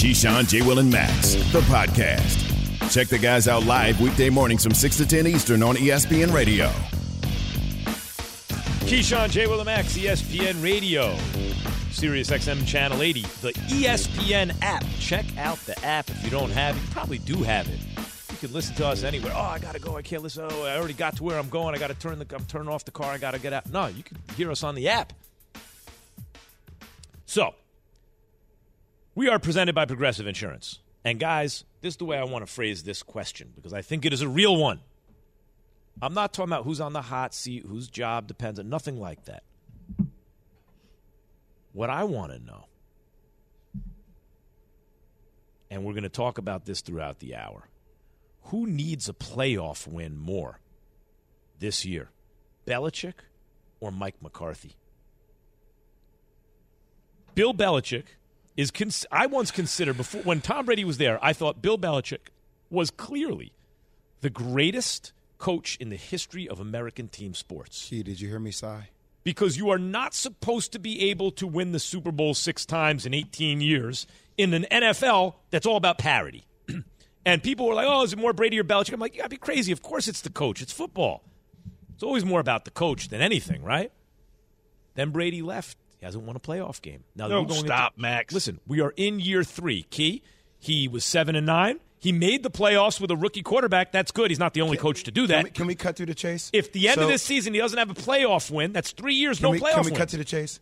Keyshawn, J. Will, and Max, the podcast. Check the guys out live weekday mornings from 6 to 10 Eastern on ESPN Radio. Keyshawn, J. Will, and Max, ESPN Radio. Sirius XM Channel 80, the ESPN app. Check out the app if you don't have it. You probably do have it. You can listen to us anywhere. Oh, I gotta go. I can't listen. Oh, I already got to where I'm going. I gotta turn the. I'm turning off the car. I gotta get out. No, you can hear us on the app. So, we are presented by Progressive Insurance. And guys, this is the way I want to phrase this question because I think it is a real one. I'm not talking about who's on the hot seat, whose job depends on nothing like that. What I want to know, and we're going to talk about this throughout the hour, who needs a playoff win more this year, Belichick or Mike McCarthy? Bill Belichick is. Cons- I once considered before when Tom Brady was there, I thought Bill Belichick was clearly the greatest coach in the history of American team sports. Gee, did you hear me sigh? Because you are not supposed to be able to win the Super Bowl six times in 18 years in an NFL that's all about parity. and people were like, oh, is it more Brady or Belichick? I'm like, you gotta be crazy. Of course it's the coach. It's football. It's always more about the coach than anything, right? Then Brady left. He hasn't won a playoff game. Now Don't going stop, into- Max. Listen, we are in year three. Key, he was seven and nine. He made the playoffs with a rookie quarterback. That's good. He's not the only coach to do Can that. we, can we cut through the chase? if the end So, of this season he doesn't have a playoff win, that's three years no we, playoff can we win. cut to the chase?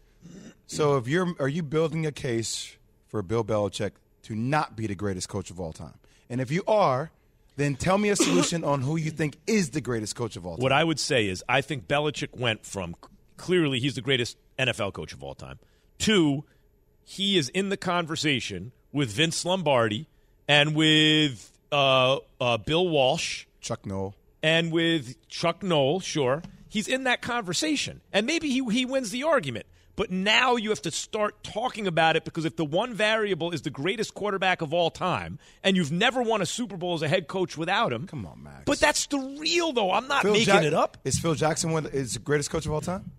So, if you're are you building a case for Bill Belichick to not be the greatest coach of all time? And if you are, then tell me a solution on who you think is the greatest coach of all time. What I would say is, I think Belichick went from clearly he's the greatest NFL coach of all time Two, he is in the conversation with Vince Lombardi and with uh, uh, Bill Walsh Chuck Noll. and with Chuck Noll. Sure, he's in that conversation, and maybe he he wins the argument. But now you have to start talking about it because if the one variable is the greatest quarterback of all time, and you've never won a Super Bowl as a head coach without him, Come on, Max. But that's the real though. I'm not Phil making Jack- it up. Is Phil Jackson one is the greatest coach of all time?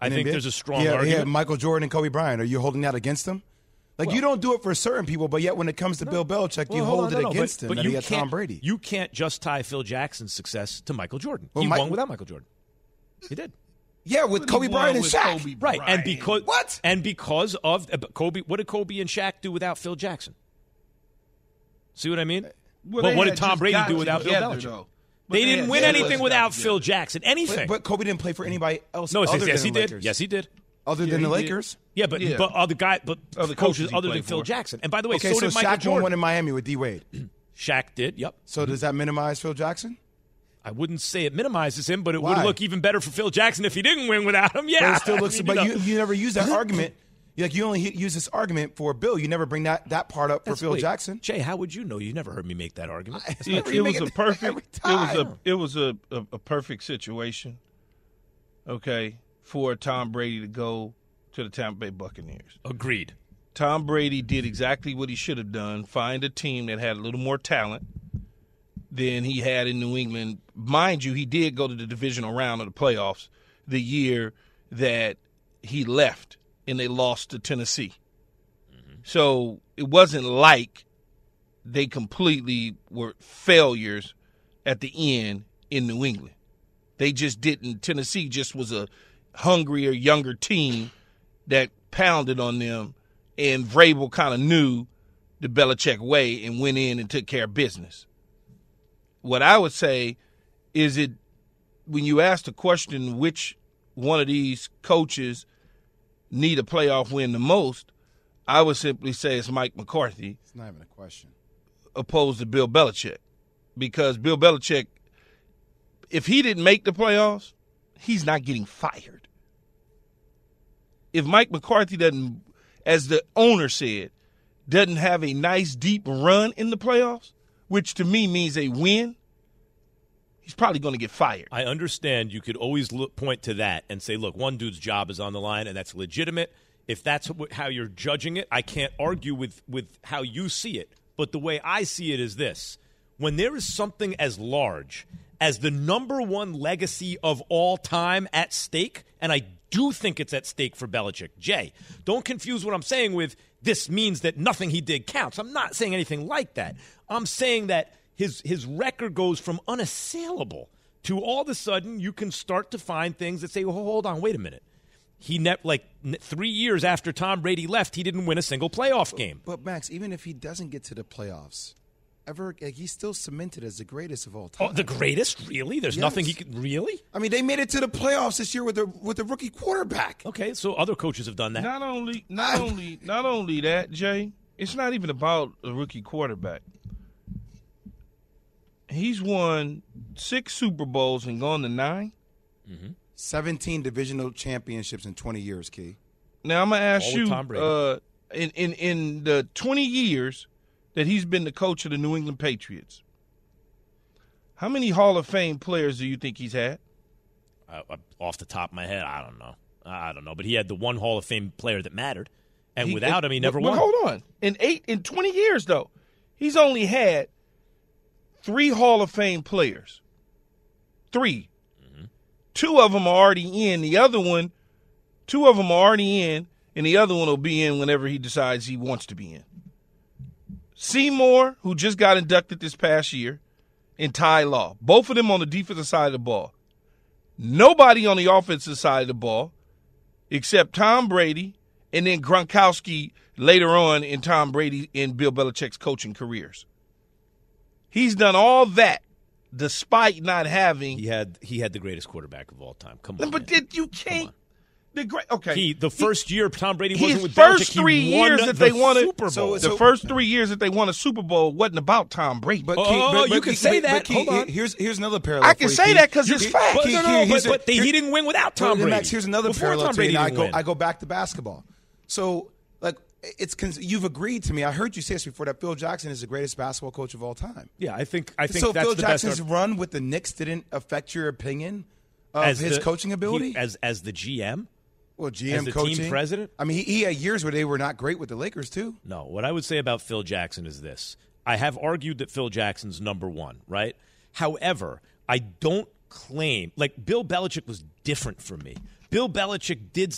I In think NBA? there's a strong yeah, had- argument. had Michael Jordan and Kobe Bryant. Are you holding that against them? Like you don't do it for certain people, but yet when it comes to Bill Belichick, you hold on, it no, no, against but, him but you he can't, Tom Brady. You can't just tie Phil Jackson's success to Michael Jordan. Well, he Mike- won without Michael Jordan. He did. yeah, with Kobe Bryant and with Shaq. Kobe Right, and because What? And because of uh, Kobe, what did Kobe and Shaq do without Phil Jackson? See what I mean? Well, but what did Tom Brady do without Bill together, Belichick? though. But They they didn't had win anything without. Phil Jackson. Anything. But, but Kobe didn't play for anybody else. no, it's, yes, he did. Lakers. Yes, he did. Other Yeah, than the he did. Lakers. Yeah, but Yeah. but other guy, but Other coaches, coaches other than played Phil for. Jackson. And by the way, Okay, so, so, did Michael Shaq Jordan. won one in Miami with D Wade. Shaq did. Yep. So does that minimize Phil Jackson? I wouldn't say it minimizes him, but it Why? would look even better for Phil Jackson if he didn't win without him. Yeah, But it still looks. I mean, but know. you, you never use that argument. Like you only use this argument for Bill. You never bring that, that part up for That's- Phil wait, Jackson. Jay, how would you know? You never heard me make that argument. It, it was a it perfect. It was a time. it was a, a, a perfect situation. Okay, for Tom Brady to go to the Tampa Bay Buccaneers. Agreed. Tom Brady did exactly what he should have done: find a team that had a little more talent than he had in New England. Mind you, he did go to the divisional round of the playoffs the year that he left, and they lost to Tennessee. So it wasn't like they completely were failures at the end in New England. They just didn't. Tennessee just was a hungrier, younger team that pounded on them, and Vrabel kind of knew the Belichick way and went in and took care of business. What I would say is it when you ask the question which one of these coaches need a playoff win the most, I would simply say it's Mike McCarthy It's not even a question. opposed to Bill Belichick. Because Bill Belichick, if he didn't make the playoffs, he's not getting fired. If Mike McCarthy doesn't, as the owner said, doesn't have a nice deep run in the playoffs, which to me means a win, he's probably going to get fired. I understand you could always look, point to that and say, look, one dude's job is on the line, and that's legitimate. If that's how you're judging it, I can't argue with, with how you see it. But the way I see it is this when there is something as large as the number one legacy of all time at stake, and I do think it's at stake for Belichick. Jay, don't confuse what I'm saying with this means that nothing he did counts. I'm not saying anything like that. I'm saying that his his record goes from unassailable to all of a sudden you can start to find things that say, well, hold on, wait a minute. He net like three years after Tom Brady left, he didn't win a single playoff game. But Max, even if he doesn't get to the playoffs, ever like, he's still cemented as the greatest of all time. Oh, the greatest? Really? There's Yes. nothing he could really. I mean, they made it to the playoffs this year with the with the rookie quarterback. Okay, so other coaches have done that. Not only, not only, not only that, Jay. It's not even about a rookie quarterback. He's won six Super Bowls and gone to nine. Seventeen divisional championships in twenty years, Key. Now I'm gonna ask All you, Tom Brady. uh, in in in the 20 years that he's been the coach of the New England Patriots, how many Hall of Fame players do you think he's had? Uh, uh, off the top of my head, I don't know. I don't know, but he had the one Hall of Fame player that mattered, and He- without him, he never but, won. But hold on, in eight in 20 years though, he's only had three Hall of Fame players. 3 Mm-hmm. Two of them are already in. The other one, two of them are already in, and the other one will be in whenever he decides he wants to be in. Seymour, who just got inducted this past year, and Ty Law, both of them on the defensive side of the ball. Nobody on the offensive side of the ball, except Tom Brady and then Gronkowski later on in Tom Brady and Bill Belichick's coaching careers. He's done all that despite not having. He had he had the greatest quarterback of all time. Come on, but man. did you can't? The great okay. he the first year Tom Brady wasn't his with first Belichick, three won years the that they won it- Super Bowl. So- the first three years that they won a Super Bowl wasn't about Tom Brady. But Oh, Key, oh, oh but, you can Key- say that. But Key, Hold on. Here's here's another parallel. I can for you, say Key. that 'cause it's Here- fact. but, Key, no, Key, no, here's but, a- but they, he didn't win without Tom Brady. Max, here's another Before parallel Tom to Brady you, I go win. I go back to basketball. So like it's you've agreed to me. I heard you say this before that Phil Jackson is the greatest basketball coach of all time. Yeah, I think I think So that's Phil the best Jackson's run with the Knicks didn't affect your opinion of his the- coaching ability. he- as as the GM. well, GM as the team coaching, president? I mean, he, he had years where they were not great with the Lakers too. No, what I would say about Phil Jackson is this. I have argued that Phil Jackson's number one, right? However, I don't claim like Bill Belichick was different from me. Bill Belichick did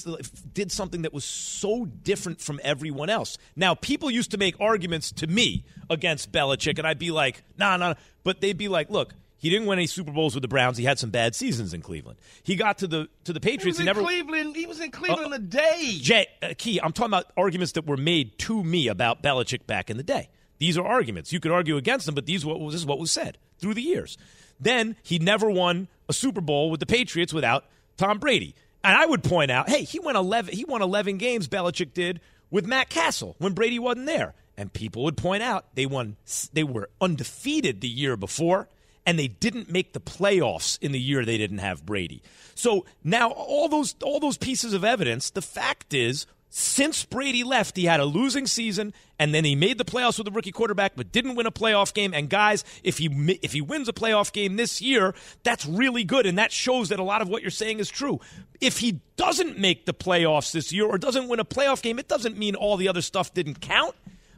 did something that was so different from everyone else. Now, people used to make arguments to me against Belichick, and I'd be like, "Nah, nah," but they'd be like, "Look." He didn't win any Super Bowls with the Browns. He had some bad seasons in Cleveland. He got to the to the he Patriots. was in never Cleveland. He was in Cleveland a day. Jay, uh, Key, I'm talking about arguments that were made to me about Belichick back in the day. These are arguments. You could argue against them, but these what was, this is what was said through the years. Then he never won a Super Bowl with the Patriots without Tom Brady. And I would point out, hey, he won 11 he won 11 games Belichick did with Matt Cassel when Brady wasn't there. And people would point out they won they were undefeated the year before and they didn't make the playoffs in the year they didn't have Brady. So now all those all those pieces of evidence, the fact is since Brady left, he had a losing season, and then he made the playoffs with a rookie quarterback, but didn't win a playoff game. And guys, if he if he wins a playoff game this year, that's really good, and that shows that a lot of what you're saying is true. If he doesn't make the playoffs this year or doesn't win a playoff game, it doesn't mean all the other stuff didn't count,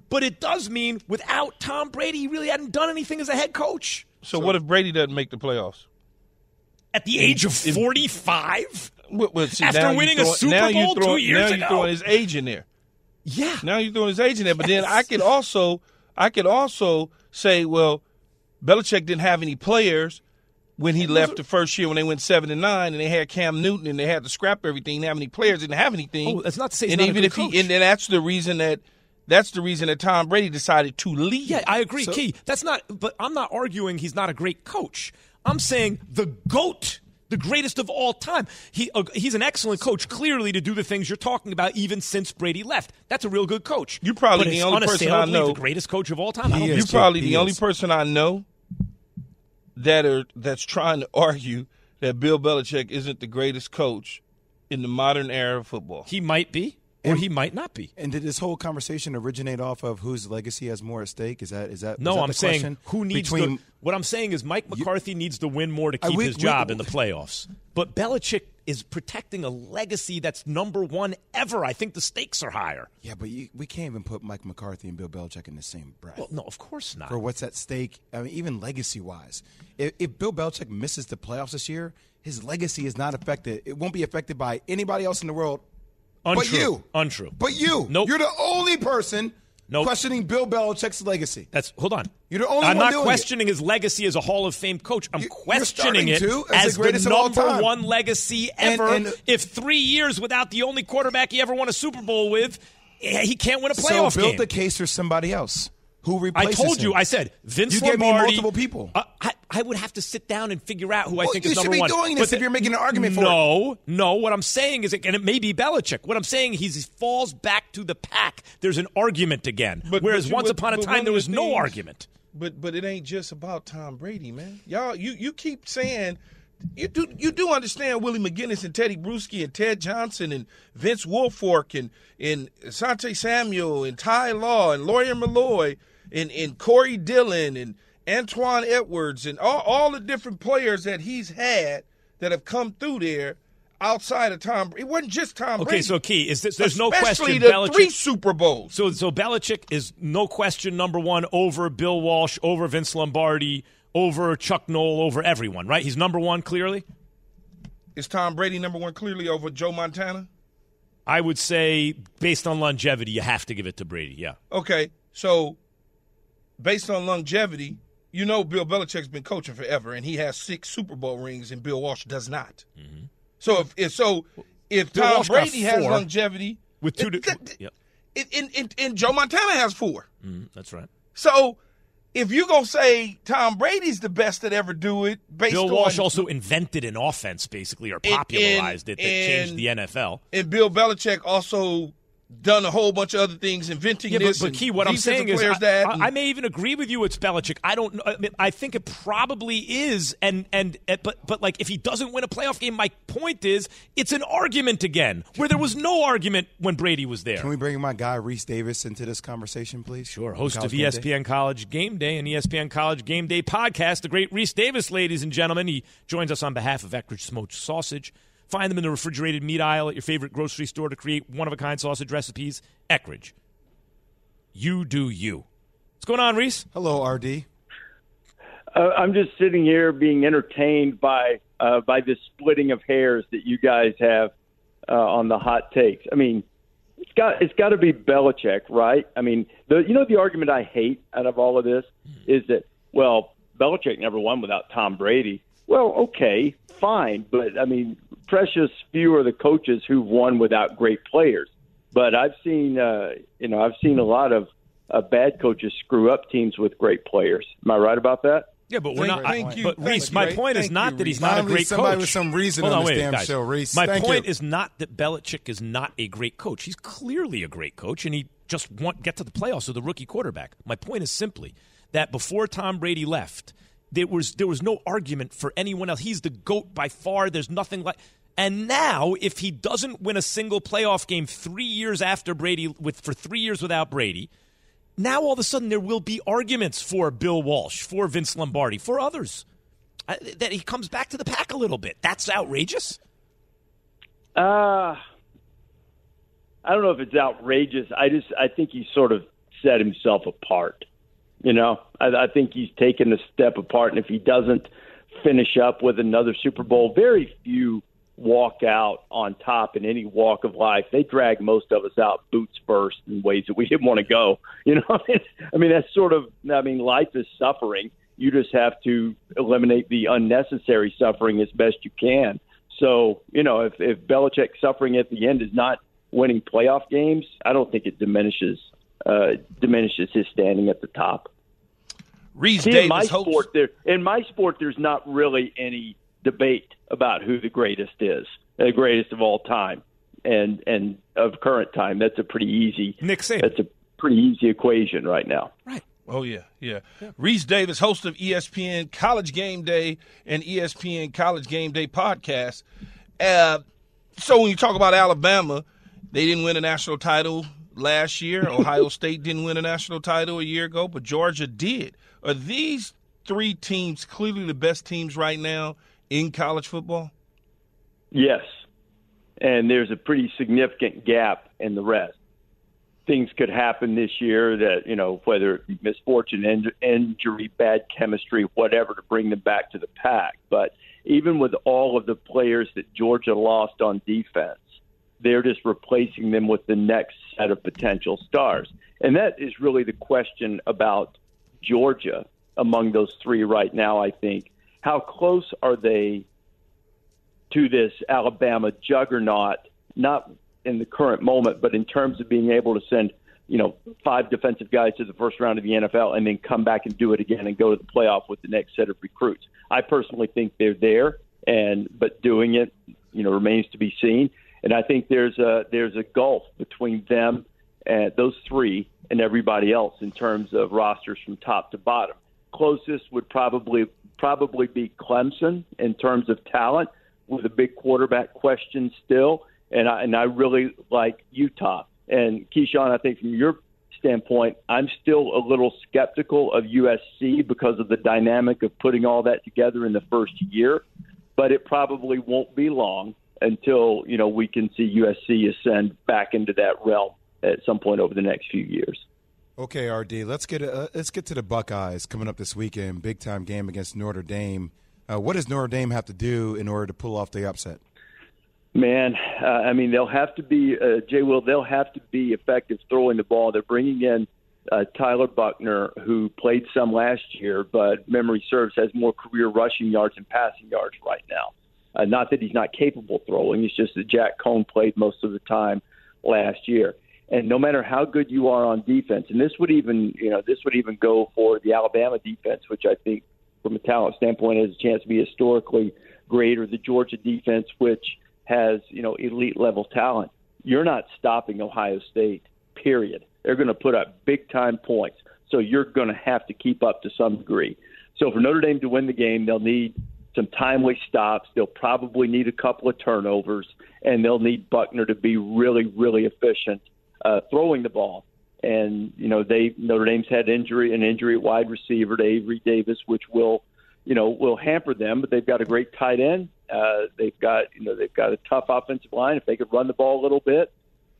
but it does mean without Tom Brady, he really hadn't done anything as a head coach So, what if Brady doesn't make the playoffs? at the age of 45. Well, see, After winning a Super Bowl two years now ago. you're throwing his age in there. Yeah, Now you're throwing his age in there. But then I could also, I could also say, well, Belichick didn't have any players when he left the first year when they went seven and nine, and they had Cam Newton, and they had to scrap everything. They didn't have any players, didn't have anything. Oh, that's not to say and even if coach. he, and then that's the reason that that's the reason that Tom Brady decided to leave. Yeah, I agree, Key. That's not, but I'm not arguing he's not a great coach. I'm saying the GOAT, the greatest of all time. He, uh, he's an excellent coach, clearly, to do the things you're talking about, even since Brady left. That's a real good coach. You're probably the only person I know- the greatest coach of all time. I He don't is. think You're probably He the only person I know that are that's trying to argue that Bill Belichick isn't the greatest coach in the modern era of football. He might be. Or he might not be. And did this whole conversation originate off of whose legacy has more at stake? Is that is that no? is that I'm the saying question? who needs between the, what I'm saying is Mike McCarthy needs to win more to keep we- his we- job in the playoffs. But Belichick is protecting a legacy that's number one ever. I think the stakes are higher. yeah, but you, we can't even put Mike McCarthy and Bill Belichick in the same breath. Well, no, of course not. for what's at stake. I mean, even legacy wise, if, if Bill Belichick misses the playoffs this year, his legacy is not affected. It won't be affected by anybody else in the world Untrue. but you. Untrue. But you. Nope. You're the only person Nope. questioning Bill Belichick's legacy. That's hold on. You're the only I'm one not doing it. questioning his legacy as a Hall of Fame coach. I'm You- you're questioning it to, as as the greatest the number time. one legacy ever. and- if three years without the only quarterback he ever won a Super Bowl with, he can't win a playoff so build game. the case for somebody else who I replaces told you. I said Vince You gave me multiple people. Uh, I, I would have to sit down and figure out who I Well, think you should be doing this But if you're making an argument for it. no, no. What I'm saying is, and it may be Belichick. What I'm saying, he's, he falls back to the pack. There's an argument again. But- Whereas but you- once but- upon a time there was the no argument. But but it ain't just about Tom Brady, man. Y'all, you you keep saying you do you do understand Willie McGinest and Tedy Bruschi and Ted Johnson and Vince Wilfork and and Sante Samuel and Ty Law and Lawyer Milloy and and Corey Dillon and Antoine Edwards and all all the different players that he's had that have come through there outside of Tom. It wasn't just Tom Okay, Brady. so Key is this, there's no question the Belichick. three Super Bowls. so so Belichick is no question number one over Bill Walsh, over Vince Lombardi, over Chuck Noll, over everyone. Right? He's number one clearly. Is Tom Brady number one clearly over Joe Montana? I would say based on longevity, you have to give it to Brady. Yeah. Okay, so based on longevity, you know Bill Belichick's been coaching forever, and he has six Super Bowl rings, and Bill Walsh does not. So if, if so, if Bill Tom Walsh Brady has longevity With two. it- To, that- yep. and, and, and, and Joe Montana has four. Mhm, that's right. So if you're gonna say Tom Brady's the best that ever do it, based Bill on Walsh also invented an offense, basically, or And- popularized it that and- changed the NFL. and Bill Belichick also done a whole bunch of other things, inventing Yeah, but, this. but and Key, what I'm saying is, players I, that, I- and- I may even agree with you. It's Belichick. I don't. I, mean, I think it probably is, and and but but like if he doesn't win a playoff game, my point is it's an argument again where there was no argument when Brady was there. Can we bring my guy Rece Davis into this conversation, please? Sure. Host of E Game ESPN College Game Day and ESPN College Game Day podcast, the great Rece Davis, ladies and gentlemen. He joins us on behalf of Eckrich Smoked Sausage. Find them in the refrigerated meat aisle at your favorite grocery store to create one of a kind sausage recipes. Eckrich. You do you. What's going on, Rece? Hello, RD. Uh, I'm just sitting here being entertained by uh, by the splitting of hairs that you guys have uh, on the hot takes. I mean, it's got it's got to be Belichick, right? I mean, the you know the argument I hate out of all of this is that well, Belichick never won without Tom Brady. Well, okay, fine, but I mean, precious few are the coaches who've won without great players. But I've seen, uh, you know, I've seen a lot of uh, bad coaches screw up teams with great players. Am I right about that? Yeah, but we're Thank- not. thank I, you. but Rece, my Ray. point is not you, that he's not a Finally, great somebody coach. with some reason Hold on on, this wait, damn guys. show, Rece. My Thank point you. is not that Belichick is not a great coach. He's clearly a great coach, and he just want get to the playoffs with a rookie quarterback. My point is simply that before Tom Brady left, there was there was no argument for anyone else. He's the goat by far. There's nothing like. And now, if he doesn't win a single playoff game three years after Brady, with for three years without Brady, now all of a sudden there will be arguments for Bill Walsh, for Vince Lombardi, for others. Uh, that he comes back to the pack a little bit. That's outrageous. Uh, I don't know if it's outrageous. I just I think he sort of set himself apart. You know, I, I think he's taken a step apart, and if he doesn't finish up with another Super Bowl, very few walk out on top in any walk of life. They drag most of us out boots first in ways that we didn't want to go. You know, I mean, that's sort of. I mean, life is suffering. You just have to eliminate the unnecessary suffering as best you can. So, you know, if, if Belichick's suffering at the end is not winning playoff games, I don't think it diminishes uh, diminishes his standing at the top. Rece Davis in my hosts- sport, there in my sport, there's not really any debate about who the greatest is, the greatest of all time, and and of current time. That's a pretty easy. Nick Saban. That's a pretty easy equation right now. Right. Oh yeah, yeah. Rece Davis, host of ESPN College Game Day and ESPN College Game Day podcast. Uh, so when you talk about Alabama, They didn't win a national title last year. Ohio State didn't win a national title a year ago, but Georgia did. Are these three teams clearly the best teams right now in college football? Yes. And there's a pretty significant gap in the rest. Things could happen this year that, you know, whether misfortune, injury, bad chemistry, whatever, to bring them back to the pack. But even with all of the players that Georgia lost on defense, they're just replacing them with the next set of potential stars. And that is really the question about Georgia among those three right now, I think. How close are they to this Alabama juggernaut, not in the current moment, but in terms of being able to send, you know, five defensive guys to the first round of the NFL and then come back and do it again and go to the playoff with the next set of recruits. I personally think they're there, and but doing it, you know, remains to be seen. And I think there's a there's a gulf between them and those three and everybody else in terms of rosters from top to bottom. Closest would probably probably be Clemson in terms of talent, with a big quarterback question still. And I and I really like Utah and Keyshawn. I think from your standpoint, I'm still a little skeptical of USC because of the dynamic of putting all that together in the first year. But it probably won't be long until you know we can see USC ascend back into that realm at some point over the next few years. Okay, RD, let's get uh, let's get to the Buckeyes coming up this weekend. Big time game against Notre Dame. Uh, what does Notre Dame have to do in order to pull off the upset? Man, uh, I mean they'll have to be uh, Jay Will. They'll have to be effective throwing the ball. They're bringing in uh, Tyler Buchner, who played some last year, but memory serves has more career rushing yards and passing yards right now. Uh, not that he's not capable throwing; it's just that Jack Coan played most of the time last year. And no matter how good you are on defense, and this would even you know this would even go for the Alabama defense, which I think from a talent standpoint has a chance to be historically great, or the Georgia defense, which has you know elite level talent. You're not stopping Ohio State. Period. They're going to put up big time points, so you're going to have to keep up to some degree. So for Notre Dame to win the game, they'll need some timely stops. They'll probably need a couple of turnovers, and they'll need Buchner to be really, really efficient uh, throwing the ball. And you know, they Notre Dame's had injury, an injury wide receiver to Avery Davis, which will, you know, will hamper them. But they've got a great tight end. Uh, they've got, you know, they've got a tough offensive line. If they could run the ball a little bit,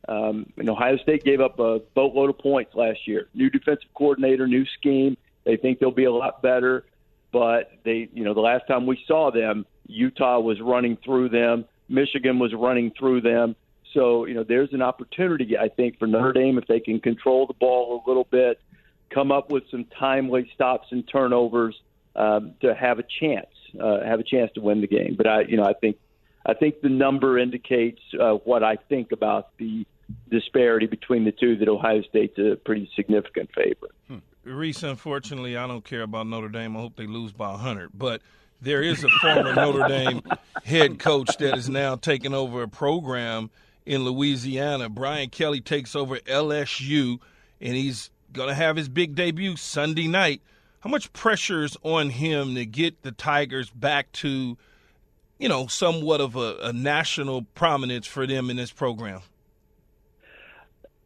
um, and Ohio State gave up a boatload of points last year. New defensive coordinator, new scheme. They think they'll be a lot better but they, you know, the last time we saw them, Utah was running through them, Michigan was running through them. So, you know, there's an opportunity, I think, for Notre Dame if they can control the ball a little bit, come up with some timely stops and turnovers um, to have a chance, uh, have a chance to win the game. But I, you know, I think, I think the number indicates uh, what I think about the disparity between the two. That Ohio State's a pretty significant favorite. Hmm. Rece, unfortunately, I don't care about Notre Dame. I hope they lose by 100. But there is a former Notre Dame head coach that is now taking over a program in Louisiana. Brian Kelly takes over LSU, and he's going to have his big debut Sunday night. How much pressure is on him to get the Tigers back to, you know, somewhat of a, a national prominence for them in this program?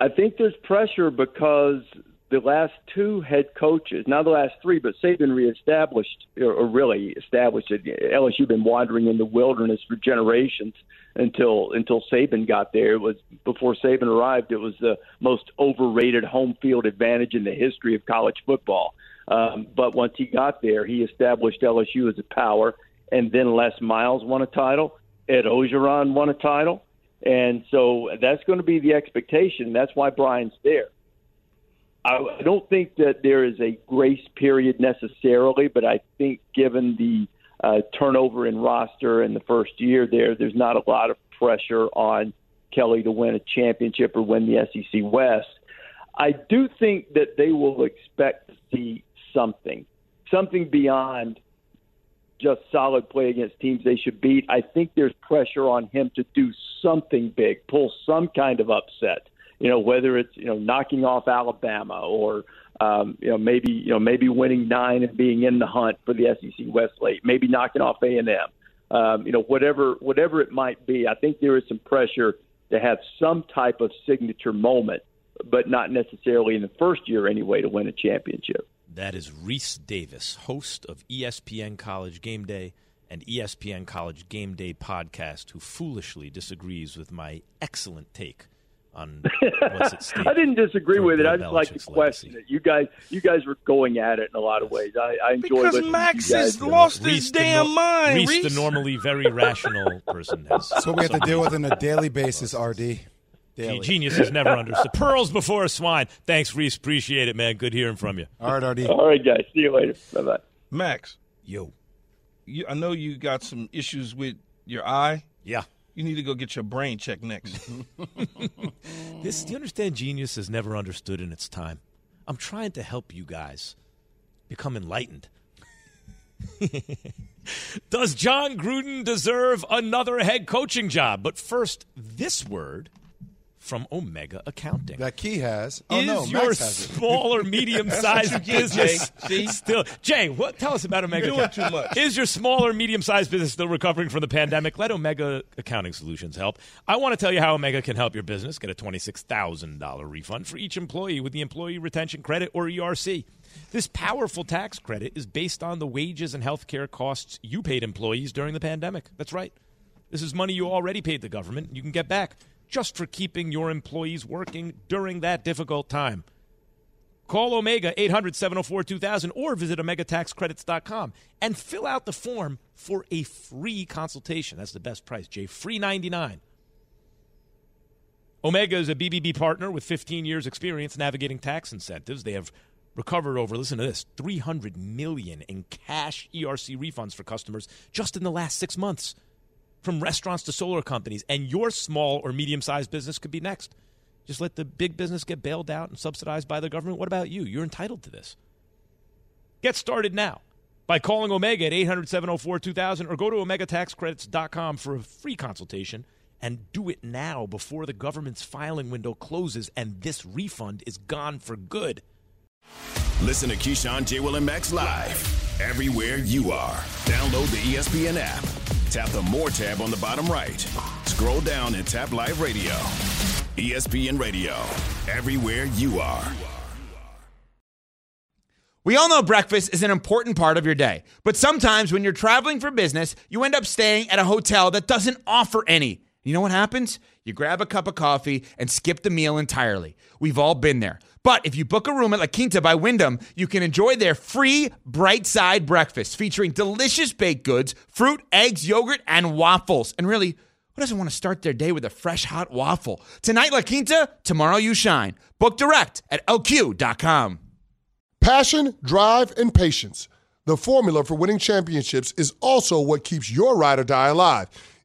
I think there's pressure because the last two head coaches, not the last three, but Saban reestablished, or really established it. LSU been wandering in the wilderness for generations until until Saban got there. It was before Saban arrived. It was the most overrated home field advantage in the history of college football. Um, but once he got there, he established LSU as a power, and then Les Miles won a title. Ed Orgeron won a title, and so that's going to be the expectation. That's why Brian's there I don't think that there is a grace period necessarily, but I think given the uh, turnover in roster in the first year there, there's not a lot of pressure on Kelly to win a championship or win the SEC West. I do think that they will expect to see something, something beyond just solid play against teams they should beat. I think there's pressure on him to do something big, pull some kind of upset you know, whether it's you know knocking off Alabama or um, you know maybe you know maybe winning nine and being in the hunt for the SEC West late, maybe knocking off A and M. Um, you know, whatever whatever it might be, I think there is some pressure to have some type of signature moment, but not necessarily in the first year anyway to win a championship. That is Rece Davis, host of ESPN College Game Day and ESPN College Game Day podcast, who foolishly disagrees with my excellent take on what's at stake. I didn't disagree with it. I just like to question legacy. it. You guys, you guys were going at it in a lot of ways. I, I enjoy Because Max to you guys. has lost his Rece, the damn no- mind. Rece, Rece, the normally very rational person, has. So we have to deal with on a daily basis, RD. Gee, Daily. Genius is never understood. Pearls before a swine. Thanks, Rece. Appreciate it, man. Good hearing from you. All right, RD. All right, guys. See you later. Bye bye. Max, Yo. you, I know you got some issues with your eye. Yeah. You need to go get your brain checked next. This, do you understand? Genius has never understood in its time. I'm trying to help you guys become enlightened. Does Jon Gruden deserve another head coaching job? But first, this word from Omega Accounting. That key has. Oh is no, your Max has it. small or medium-sized That's what you get, business Jay. Still? Jay, what? Tell us about Omega. Doing Accounting. too much. Is your small or medium-sized business still recovering from the pandemic? Let Omega Accounting Solutions help. I want to tell you how Omega can help your business get a twenty-six thousand dollar refund for each employee with the Employee Retention Credit or ERC. This powerful tax credit is based on the wages and health care costs you paid employees during the pandemic. That's right. This is money you already paid the government. You can get back just for keeping your employees working during that difficult time. Call Omega 800 704 2000 or visit OmegaTaxCredits.com and fill out the form for a free consultation. That's the best price, Jay. Free 99. Omega is a BBB partner with 15 years' experience navigating tax incentives. They have recovered over, listen to this, 300 million in cash ERC refunds for customers just in the last six months from restaurants to solar companies, and your small or medium sized business could be next. Just let the big business get bailed out and subsidized by the government. What about you? You're entitled to this. Get started now by calling Omega at 800 704 2000 or go to OmegaTaxCredits.com for a free consultation and do it now before the government's filing window closes and this refund is gone for good. Listen to Keyshawn, J. Will, and Max live everywhere you are. Download the ESPN app. Tap the More tab on the bottom right. Scroll down and tap Live Radio. ESPN Radio, everywhere you are. We all know breakfast is an important part of your day, but sometimes when you're traveling for business, you end up staying at a hotel that doesn't offer any. You know what happens? You grab a cup of coffee and skip the meal entirely. We've all been there. But if you book a room at La Quinta by Wyndham, you can enjoy their free bright side breakfast featuring delicious baked goods, fruit, eggs, yogurt, and waffles. And really, who doesn't want to start their day with a fresh hot waffle? Tonight, La Quinta, tomorrow, you shine. Book direct at lq.com. Passion, drive, and patience. The formula for winning championships is also what keeps your ride or die alive.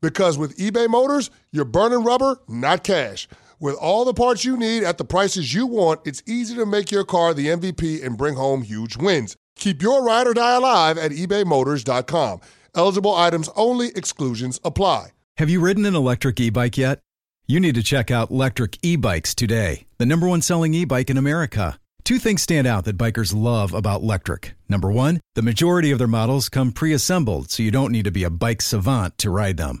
Because with eBay Motors, you're burning rubber, not cash. With all the parts you need at the prices you want, it's easy to make your car the MVP and bring home huge wins. Keep your ride or die alive at ebaymotors.com. Eligible items only, exclusions apply. Have you ridden an electric e bike yet? You need to check out Lectric E Bikes today, the number one selling e bike in America. Two things stand out that bikers love about Lectric. Number one, the majority of their models come pre assembled, so you don't need to be a bike savant to ride them.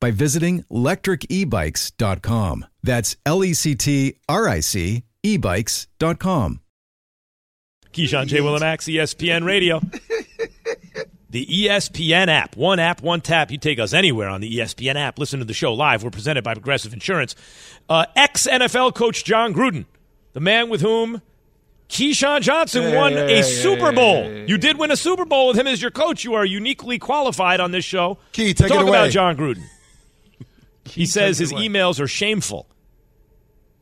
by visiting lectricebikes.com. That's L E C T R I C ebikes.com. Keyshawn J. Willimax, ESPN Radio. The ESPN app. One app, one tap. You take us anywhere on the ESPN app. Listen to the show live. We're presented by Progressive Insurance. Uh, Ex NFL coach Jon Gruden, the man with whom Keyshawn Johnson Hey, won hey, a Super hey, Bowl. hey, You did win a Super Bowl with him as your coach. You are uniquely qualified on this show Key, to take it talk away. about Jon Gruden. He says his emails are shameful.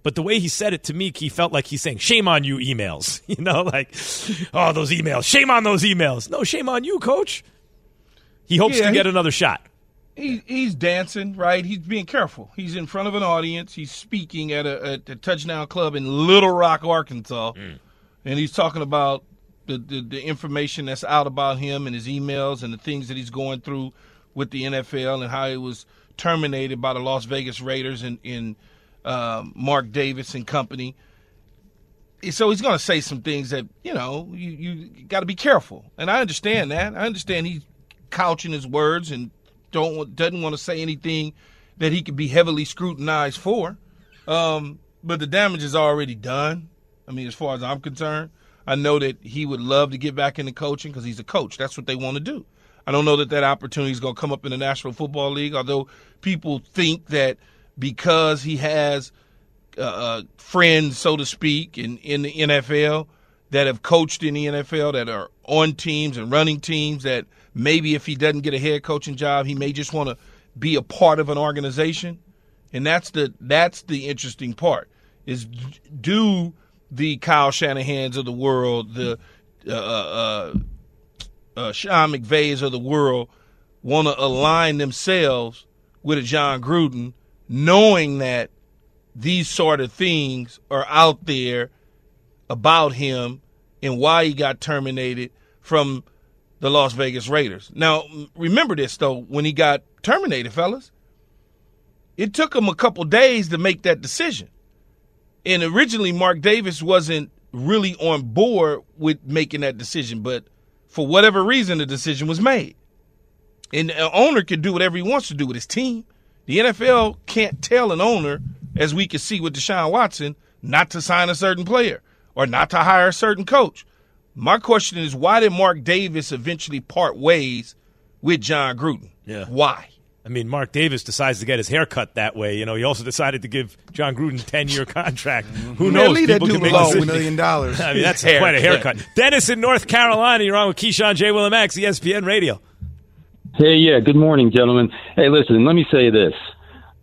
But the way he said it to me, he felt like he's saying, "Shame on you, emails." You know, like, "Oh, those emails. Shame on those emails." No, shame on you, coach. He hopes Yeah, to get he- another shot. he, he's dancing, right? He's being careful. He's in front of an audience. He's speaking at a, at a touchdown club in Little Rock, Arkansas, mm. and he's talking about the, the the information that's out about him and his emails and the things that he's going through with the NFL and how he was terminated by the Las Vegas Raiders and in um, Mark Davis and company. So he's going to say some things that you know you you got to be careful, and I understand that. I understand he's couching his words and don't doesn't want to say anything that he could be heavily scrutinized for. Um, but the damage is already done. I mean, as far as I'm concerned, I know that he would love to get back into coaching because he's a coach. That's what they want to do. I don't know that that opportunity is going to come up in the National Football League, although people think that because he has uh, uh, friends, so to speak, in, in the NFL that have coached in the NFL, that are on teams and running teams, that maybe if he doesn't get a head coaching job, he may just want to be a part of an organization. And that's the that's the interesting part is do the Kyle Shanahan's of the world, the uh, uh, uh, Sean McVays of the world want to align themselves with a Jon Gruden, knowing that these sort of things are out there about him and why he got terminated from the Las Vegas Raiders. Now, remember this though, when he got terminated, fellas, it took him a couple days to make that decision. And originally, Mark Davis wasn't really on board with making that decision, but for whatever reason, the decision was made. And an owner can do whatever he wants to do with his team. The NFL can't tell an owner, as we can see with Deshaun Watson, not to sign a certain player or not to hire a certain coach. My question is, why did Mark Davis eventually part ways with Jon Gruden? Yeah. Why? I mean, Mark Davis decides to get his hair cut that way. You know, he also decided to give Jon Gruden a ten-year contract. Mm-hmm. Who knows? leave that People can make alone. decisions. million dollars. I mean, that's His quite a haircut. haircut. Dennis in North Carolina, you're on with Keyshawn J. Willem X, ESPN Radio. Hey, yeah. Good morning, gentlemen. Hey, listen. Let me say this: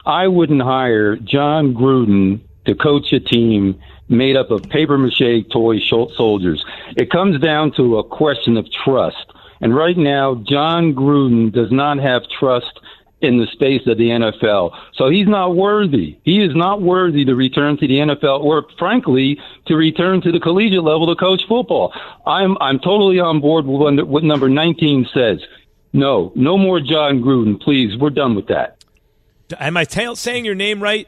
I wouldn't hire Jon Gruden to coach a team made up of paper mache toy soldiers. It comes down to a question of trust, and right now, Jon Gruden does not have trust in the space of the NFL. So he's not worthy. He is not worthy to return to the NFL or frankly to return to the collegiate level to coach football. I'm I'm totally on board with what- what number 19 says. No, no more Jon Gruden, please. We're done with that. Am I saying your name right?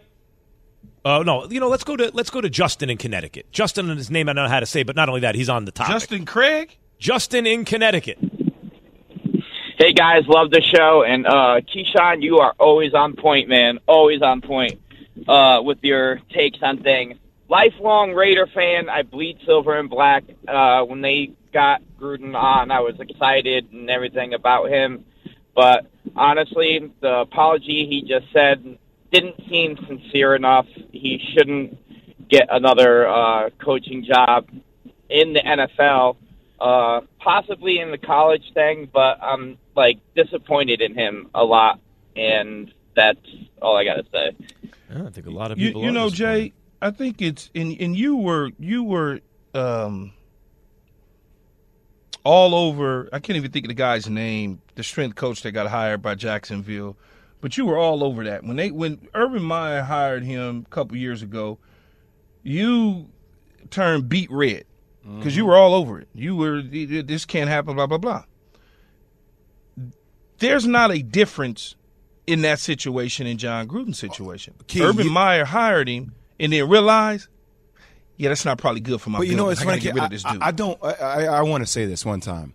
Oh no, you know, let's go to let's go to Justin in Connecticut. Justin and his name I don't know how to say, but not only that, he's on the top. Justin Craig? Justin in Connecticut. Hey guys, love the show, and uh, Keyshawn, you are always on point, man. Always on point uh, with your takes on things. Lifelong Raider fan. I bleed silver and black. Uh, when they got Gruden on, I was excited and everything about him. But honestly, the apology he just said didn't seem sincere enough. He shouldn't get another uh, coaching job in the NFL uh, possibly in the college thing, but I'm like disappointed in him a lot, and that's all I gotta say. I think a lot of people. you are know, disappointed. Jay, I think it's and and you were you were um all over. I can't even think of the guy's name, the strength coach that got hired by Jacksonville, but you were all over that when they when Urban Meyer hired him a couple years ago. You turned beat red because you were all over it. You were this can't happen. Blah blah blah. There's not a difference in that situation in Jon Gruden's situation. Key, Urban you- Meyer hired him and then realized, yeah, that's not probably good for my. But you know, building. it's I funny. get rid I, of this dude. I don't. I, I, I want to say this one time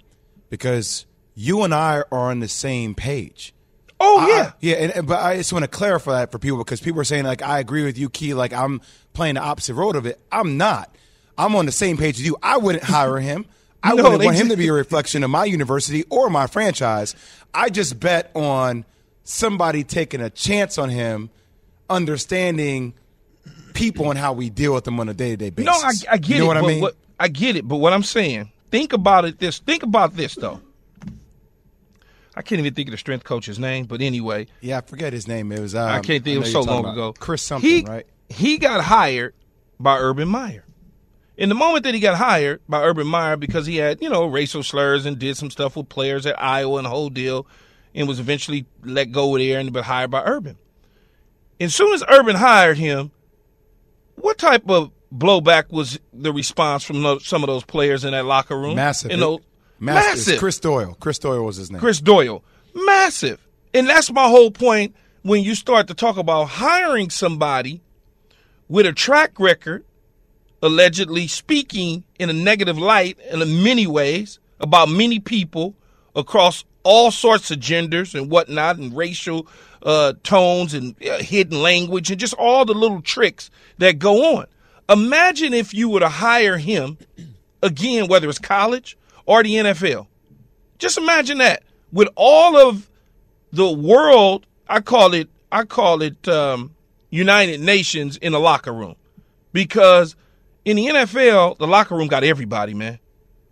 because you and I are on the same page. oh I- yeah, I- yeah. And, and- but I just want to clarify that for people because people are saying like I agree with you, Key. Like I'm playing the opposite road of it. I'm not. I'm on the same page as you. I wouldn't hire him. I No, wouldn't want him to be a reflection of my university or my franchise. I just bet on somebody taking a chance on him, understanding people and how we deal with them on a day to day basis. No, I, I get you know it. what I mean? what- I get it. But what I'm saying, think about it. This, think about this though. I can't even think of the strength coach's name, but anyway, yeah, I forget his name. It was um, I can't think. It was so long ago. Chris something, he, right? He got hired by Urban Meyer. In the moment that he got hired by Urban Meyer because he had, you know, racial slurs and did some stuff with players at Iowa and the whole deal, and was eventually let go there and but hired by Urban. As soon as Urban hired him, what type of blowback was the response from some of those players in that locker room? Massive. In those, Massive. massive. Chris Doyle. Chris Doyle was his name. Chris Doyle. Massive. And that's my whole point when you start to talk about hiring somebody with a track record, allegedly speaking in a negative light in many ways about many people across all sorts of genders and whatnot and racial uh, tones and uh, hidden language and just all the little tricks that go on. Imagine if you were to hire him again, whether it's college or the NFL. Just imagine that with all of the world, I call it, I call it um, United Nations in the locker room, because in the NFL, the locker room got everybody, man.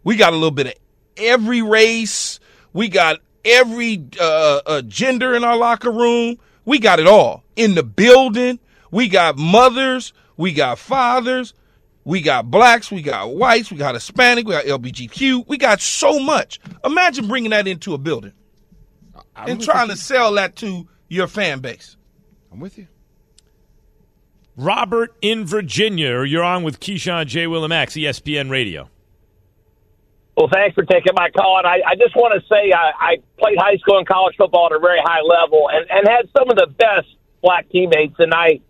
We got a little bit of every race. We got every uh, uh, gender in our locker room. We got it all in the building. We got mothers. We got fathers. We got blacks. We got whites. We got Hispanic. We got LBGQ. We got so much. Imagine bringing that into a building and trying to sell that to your fan base. I'm with you. Robert in Virginia. You're on with Keyshawn J. Will and Max, E ESPN Radio. Well, thanks for taking my call. And I, I just want to say I, I played high school and college football at a very high level and, and had some of the best black teammates. And I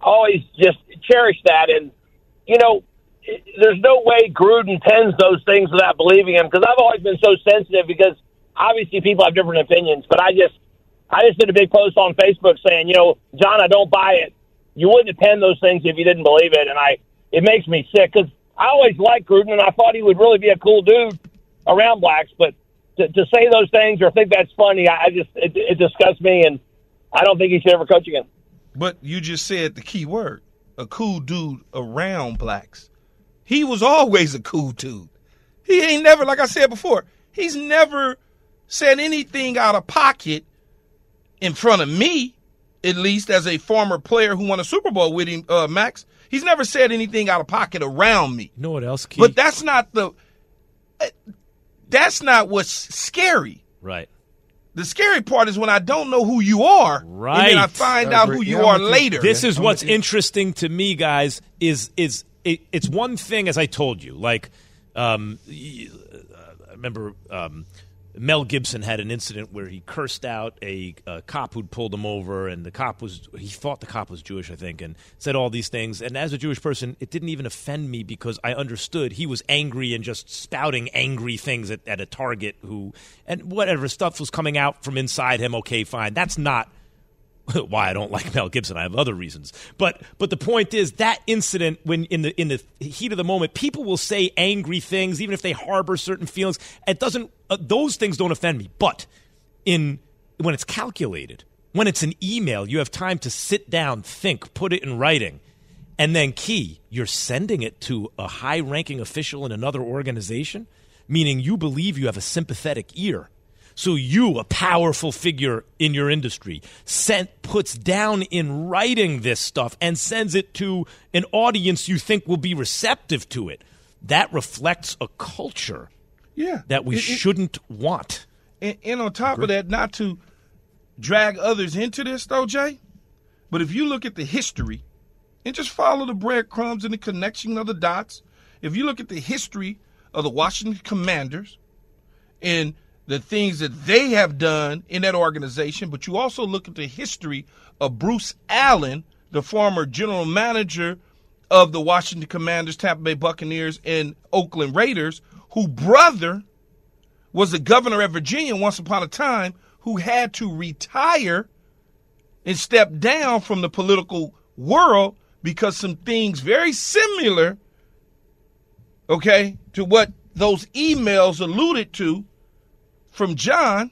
always just cherish that. And, you know, there's no way Gruden pens those things without believing him because I've always been so sensitive because obviously people have different opinions. But I just, I just did a big post on Facebook saying, you know, Jon, I don't buy it. You wouldn't penned those things if you didn't believe it. And I, it makes me sick because I always liked Gruden and I thought he would really be a cool dude around blacks. But to, to say those things or think that's funny, I, I just, it, it disgusts me. And I don't think he should ever coach again. But you just said the key word a cool dude around blacks. He was always a cool dude. He ain't never, like I said before, he's never said anything out of pocket in front of me, at least as a former player who won a Super Bowl with him, uh, Max. He's never said anything out of pocket around me. You know what else, Key? But that's not the. uh, That's not what's scary. right. The scary part is when I don't know who you are, right? and then I find I out who you Yeah, are later. This is I'm what's interesting to me, guys. Is is it, it's one thing as I told you. Like, um, uh, I remember um, Mel Gibson had an incident where he cursed out a, a cop who'd pulled him over, and the cop was he thought the cop was Jewish, I think, and said all these things. And as a Jewish person, it didn't even offend me because I understood he was angry and just spouting angry things at, at a target who and whatever stuff was coming out from inside him. Okay, fine. That's not why I don't like Mel Gibson. I have other reasons. But but the point is that incident when in the in the heat of the moment, people will say angry things even if they harbor certain feelings. It doesn't uh, those things don't offend me. But in when it's calculated, when it's an email, you have time to sit down, think, put it in writing. And then key, you're sending it to a high-ranking official in another organization, meaning you believe you have a sympathetic ear. So you, a powerful figure in your industry, sent puts down in writing this stuff and sends it to an audience you think will be receptive to it. That reflects a culture yeah, that we It- it- shouldn't want. And, and on top of that, not to drag others into this, though, Jay, but if you look at the history and just follow the breadcrumbs and the connection of the dots, if you look at the history of the Washington Commanders and the things that they have done in that organization, but you also look at the history of Bruce Allen, the former general manager of the Washington Commanders, Tampa Bay Buccaneers, and Oakland Raiders, who brother was the governor of Virginia once upon a time who had to retire and step down from the political world because some things very similar, okay, to what those emails alluded to from Jon,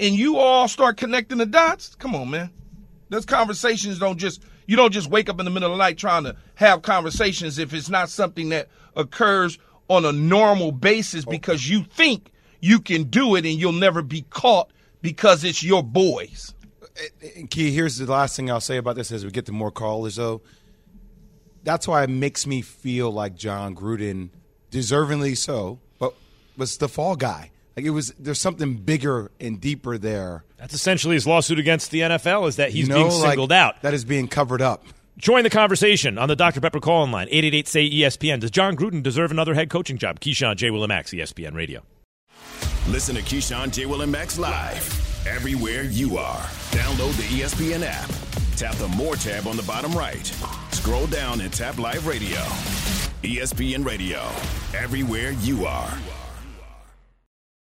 and you all start connecting the dots. Come on, man. Those conversations don't just You don't just wake up in the middle of the night trying to have conversations if it's not something that occurs on a normal basis because you think you can do it and you'll never be caught because it's your boys. And Key, here's the last thing I'll say about this as we get to more callers, though. That's why it makes me feel like Jon Gruden, deservingly so, but was the fall guy. Like it was, there's something bigger and deeper there. That's essentially his lawsuit against the NFL is that he's you know, being singled like, out. That is being covered up. Join the conversation on the Dr. Pepper call-in line, 888-SAY-ESPN. Does Jon Gruden deserve another head coaching job? Keyshawn, J. Will, and ESPN Radio. Listen to Keyshawn, J. Will, and Max live everywhere you are. Download the ESPN app. Tap the More tab on the bottom right. Scroll down and tap Live Radio. ESPN Radio, everywhere you are.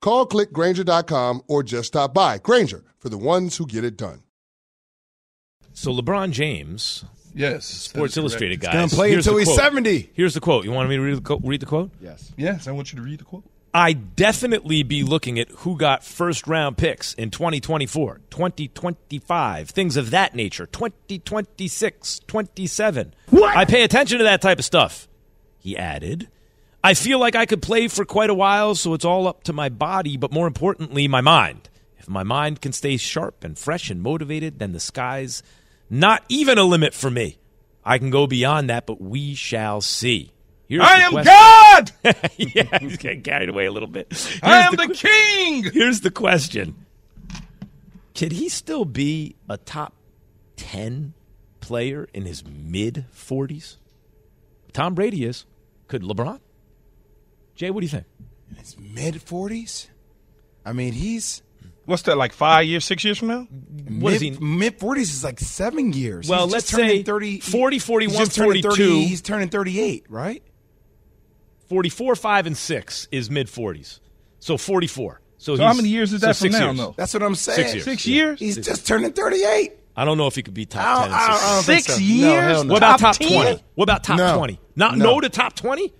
Call clickgrainger.com or just stop by. Grainger for the ones who get it done. So LeBron James, Yes, Sports Illustrated guy, guys. He's gonna play here's until he's 70. Here's the quote. You want me to read the, co- read the quote? Yes. Yes, I want you to read the quote. I definitely be looking at who got first round picks in 2024, 2025, things of that nature, 2026, 27. What? I pay attention to that type of stuff. He added, I feel like I could play for quite a while, so it's all up to my body, but more importantly, my mind. If my mind can stay sharp and fresh and motivated, then the sky's not even a limit for me. I can go beyond that, but we shall see. Here's I am question. God. yeah, he's getting carried away a little bit. I am the, king. Here's the question Could he still be a top 10 player in his mid 40s? Tom Brady is. Could LeBron? Jay, what do you think? His mid 40s? I mean, he's. What's that like? Five years, six years from now? What is mid, he- Mid 40s is like seven years. Well, He's let's just turning say 30, 40, 41, he's turning 42. 30, he's turning 38, right? 44, 5, and 6 is mid 40s. So 44. So, So how many years is so that from now, years. though? That's what I'm saying. Six years. Six Yeah. years? He's just turning 38. I don't know if he could be top 10 don't- I six don't- I don't years. Six so. years? No, no. What about top Top 10? 20? What about top No. 20? Not No. no. to top 20?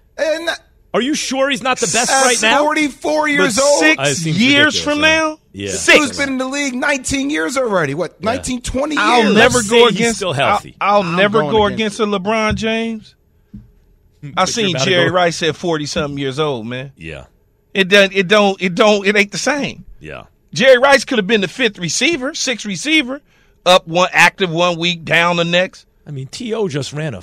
And that- Are you sure he's not the best that's right now? 44 years But old. Six years from yeah. now? Yeah. Dude's Six. been in the league 19 years already. What, 19, 20 years? I'll Let's never say go he's against. still healthy. I'll, I'll never go against against a LeBron James. I But seen you're about to Jerry go- Rice at forty something years old, man. Yeah. It doesn't. It don't. It don't. It ain't the same. Yeah. Jerry Rice could have been the fifth receiver, sixth receiver, up one active one week, down the next. I mean, T.O. just ran a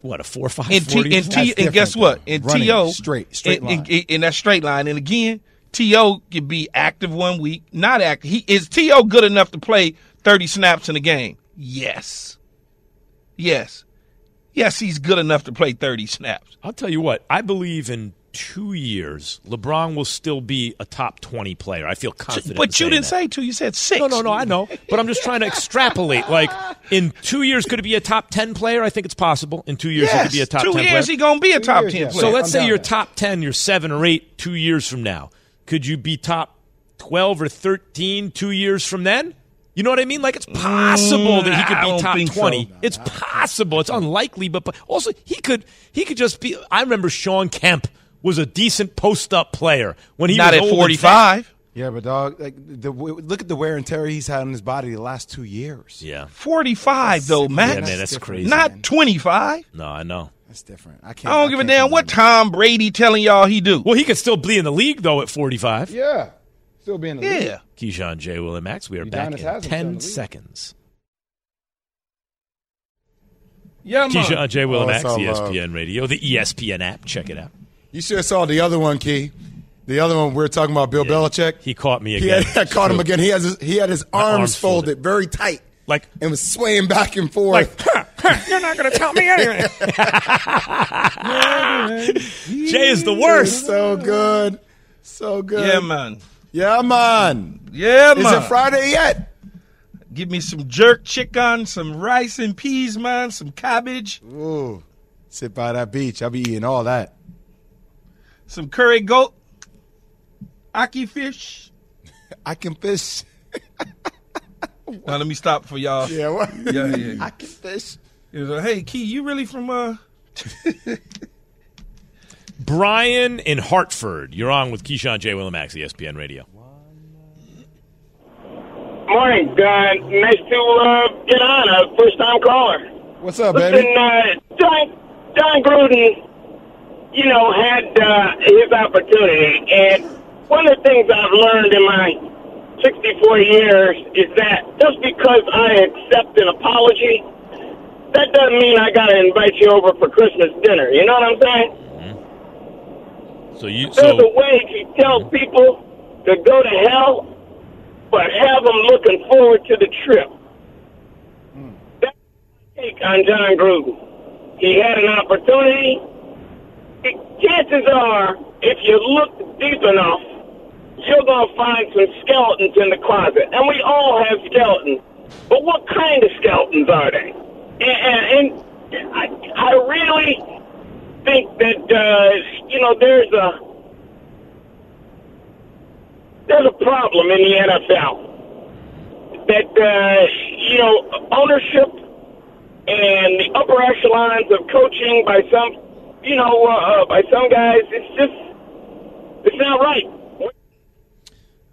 what, a 4 5 And T and T and guess what? though. And T.O. straight- straight in, line. in, in that straight line. And again, T.O. can be active one week, not active. He is T.O. good enough to play thirty snaps in a game? Yes. Yes. Yes, he's good enough to play thirty snaps. I'll tell you what, I believe in two years, LeBron will still be a top 20 player. I feel confident. But you didn't that. say two. You said six. No, no, no, I know. But I'm just trying to extrapolate. Like, in two years, could it be a top 10 player? I think it's possible. In two years, it Yes, could be a top two 10 years player. he gonna be a Two top years, ten yeah. player. So let's I'm say down you're with top 10, you're 7 or 8 two years from now. Could you be top 12 or 13 two years from then? You know what I mean? Like it's possible that he could be mm, top think so. 20. It's possible. It's unlikely, but, but also he could he could just be I remember Shawn Kemp was a decent post up player when he not was at old and forty fat. five. Yeah, but dog, like the look at the wear and tear he's had on his body the last two years. Yeah. Forty five though, Max. Yeah, man, that's different, crazy. not twenty five. No, I know. That's different. I can't. I don't give a damn what. Tom Brady telling y'all he do. Well, he could still be in the league though at 45. Yeah, still be in the league. Yeah. Keyshawn J. Will and Max. We are back Udonis in has him still in 10 seconds. Yeah, Keyshawn J. Will and Oh, Max, it's all uh, love. ESPN Radio, the ESPN app. Check it out. You should have saw the other one, Key. The other one we were talking about, Bill Belichick. He caught me He again. had, I caught him again. He has his, he had his arms, arms folded, folded. very tight Like, and was swaying back and forth. like, you're not going to tell me anything. Jay is the worst. so good, so good. Yeah, man. Yeah, man. Yeah, Is it Friday yet? Give me some jerk chicken, some rice and peas, man, some cabbage, Ooh, sit by that beach. I'll be eating all that. Some curry goat, ackee fish. I can fish. Now let me stop for y'all. Yeah, what? Yeah, yeah. I can fish. He was like, hey, Key, you really from uh? Brian in Hartford. You're on with Keyshawn J. Will and Max, ESPN Radio. Morning. Uh, nice to uh, get on. A first time caller. What's up, Listen, baby? uh, John, Jon Gruden, you know, had uh, his opportunity. And one of the things I've learned in my 64 years is that just because I accept an apology, that doesn't mean I got to invite you over for Christmas dinner. You know what I'm saying? Mm-hmm. So you so, There's a way to tell mm-hmm. people to go to hell, but have them looking forward to the trip. Mm. That's my take on Jon Gruden. He had an opportunity. Chances are, if you look deep enough, you're going to find some skeletons in the closet. And we all have skeletons. But what kind of skeletons are they? And, and, and I, I really think that, uh, you know, there's a there's a problem in the NFL that uh, you know ownership and the upper echelons of coaching by some you know uh, by some guys it's just it's not right.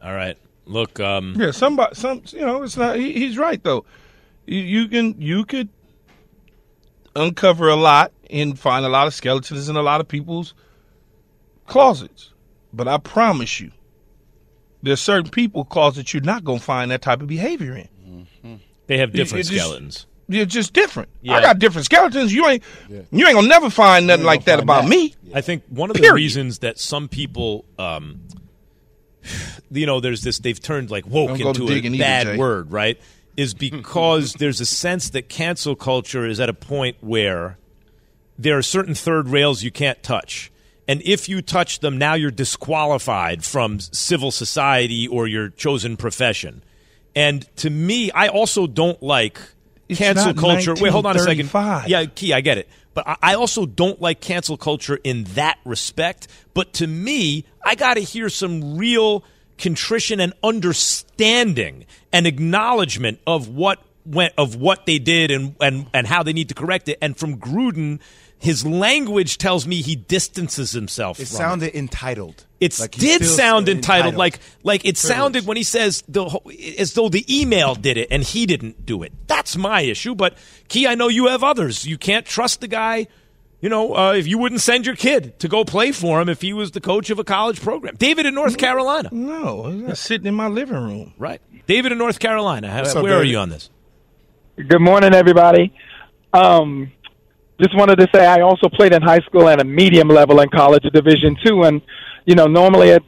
all right. Look, um, Yeah, somebody, some, you know, it's not. He, he's right though. You, you can, you could uncover a lot and find a lot of skeletons in a lot of people's closets. But I promise you, there's certain people closets you're not gonna find that type of behavior in. they have different It- it just- skeletons. You're just different. Yeah. I got different skeletons. You ain't, you ain't gonna never find nothing like that about that. me. I think one of the reasons that some people, um, you know, there's this, they've turned like woke into a digging either, bad Jay. word, right? Is because there's a sense that cancel culture is at a point where there are certain third rails you can't touch. And if you touch them, now you're disqualified from civil society or your chosen profession. And to me, I also don't like It's cancel culture. Wait, hold on a second. 1935. Yeah, Key, I get it. But I- I also don't like cancel culture in that respect. But to me, I got to hear some real contrition and understanding and acknowledgement of what went of what they did and and and how they need to correct it. And from Gruden, his language tells me he distances himself. It from sounded entitled. it Like did sound entitled, like like it Privilege. sounded when he says the whole- as though the email did it and he didn't do it. That's my issue. But Key, I know you have others. You can't trust the guy. You know, uh, if you wouldn't send your kid to go play for him if he was the coach of a college program, David in North Carolina, No, he's not sitting in my living room. right? David in North Carolina. How, What's up, where are you on this? Good morning, everybody. Um, just wanted to say I also played in high school at a medium level in college, Division two, and you know normally it,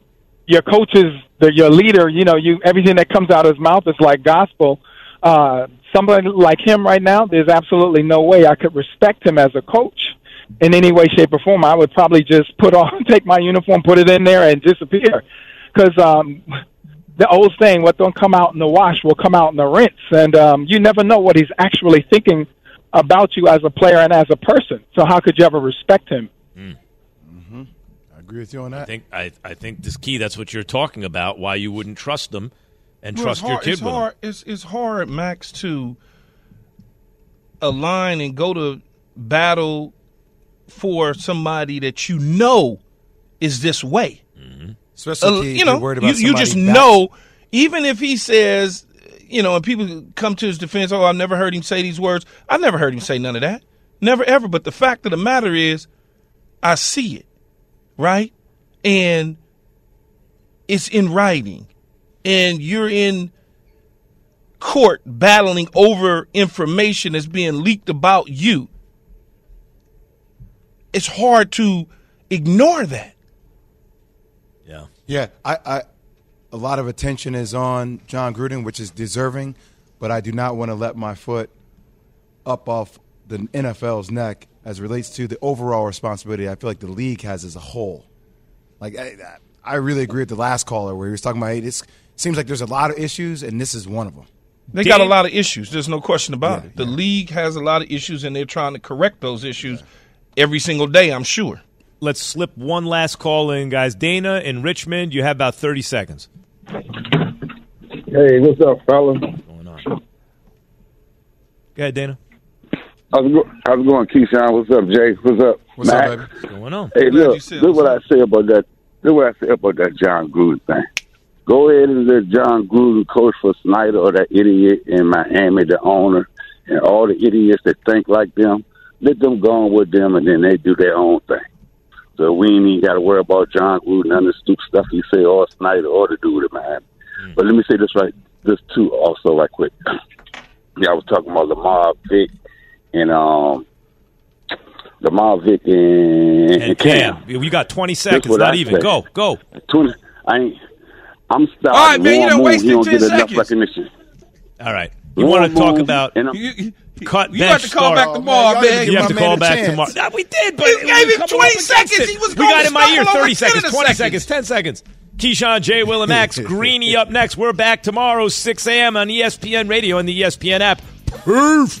your coaches, the, your leader, you know, you everything that comes out of his mouth is like gospel. Uh, somebody like him right now, there's absolutely no way I could respect him as a coach in any way, shape, or form, I would probably just put on, take my uniform, put it in there, and disappear. Because um, the old saying, "What don't come out in the wash will come out in the rinse," and um, you never know what he's actually thinking about you as a player and as a person. So how could you ever respect him? Mm. Mm-hmm. I agree with you on that. I think I, I think this key. That's what you're talking about. Why you wouldn't trust them and Well, trust it's your hard, kid it's with them. hard, It's, it's hard, Max, to align and go to battle for somebody that you know is this way. Mm-hmm. Especially Uh, if you you're know, worried you, about you just back- know, even if he says, you know, and people come to his defense, oh, I've never heard him say these words. I've never heard him say none of that. Never, ever. But the fact of the matter is, I see it, right? And it's in writing, and you're in court battling over information that's being leaked about you. It's hard to ignore that. Yeah. Yeah, I, I, a lot of attention is on Jon Gruden, which is deserving, but I do not want to let my foot up off the NFL's neck as it relates to the overall responsibility I feel like the league has as a whole. Like, I, I really agree with the last caller where he was talking about it seems like there's a lot of issues, and this is one of them. They got a lot of issues. There's no question about it. The league has a lot of issues, and they're trying to correct those issues every single day. I'm sure. Let's slip one last call in, guys. Dana in Richmond, you have about 30 seconds. Hey, what's up, fella? What's going on? Go ahead, Dana. How's it, go- how's it going, Keyshawn? What's up, Jay? What's up, What's up, Max? baby? What's going on? Hey, Glad look, you look what I say about that. Look what I say about that Jon Gruden thing. Go ahead and let Jon Gruden coach for Snyder or that idiot in Miami, the owner, and all the idiots that think like them. Let them go on with them, and then they do their own thing. So we ain't even got to worry about Jon Gruden and the stupid stuff he say or Snyder or the dude in Miami. But let me say this right, this too, also right quick. yeah, I was talking about Lamar Vick and um, Lamar Vick and, and, And Cam. Cam, you got 20 seconds, not I even. say. Go, go. 20, I ain't. I'm starting. All right, man, you Warren done Moon, wasted he don't 10 get enough seconds. recognition. All right. You want to talk about I'm- cut you oh, bench have to call start. back tomorrow, man. You have to call man a back chance. tomorrow. Nah, we did, but You we gave him 20 seconds. He was We got in my ear. stumble over 30 10 seconds, of 20 seconds. seconds, 10 seconds. Keyshawn, J. Will, and Max. Greeny up next. We're back tomorrow, 6 a.m. on ESPN Radio and the ESPN app. Proof.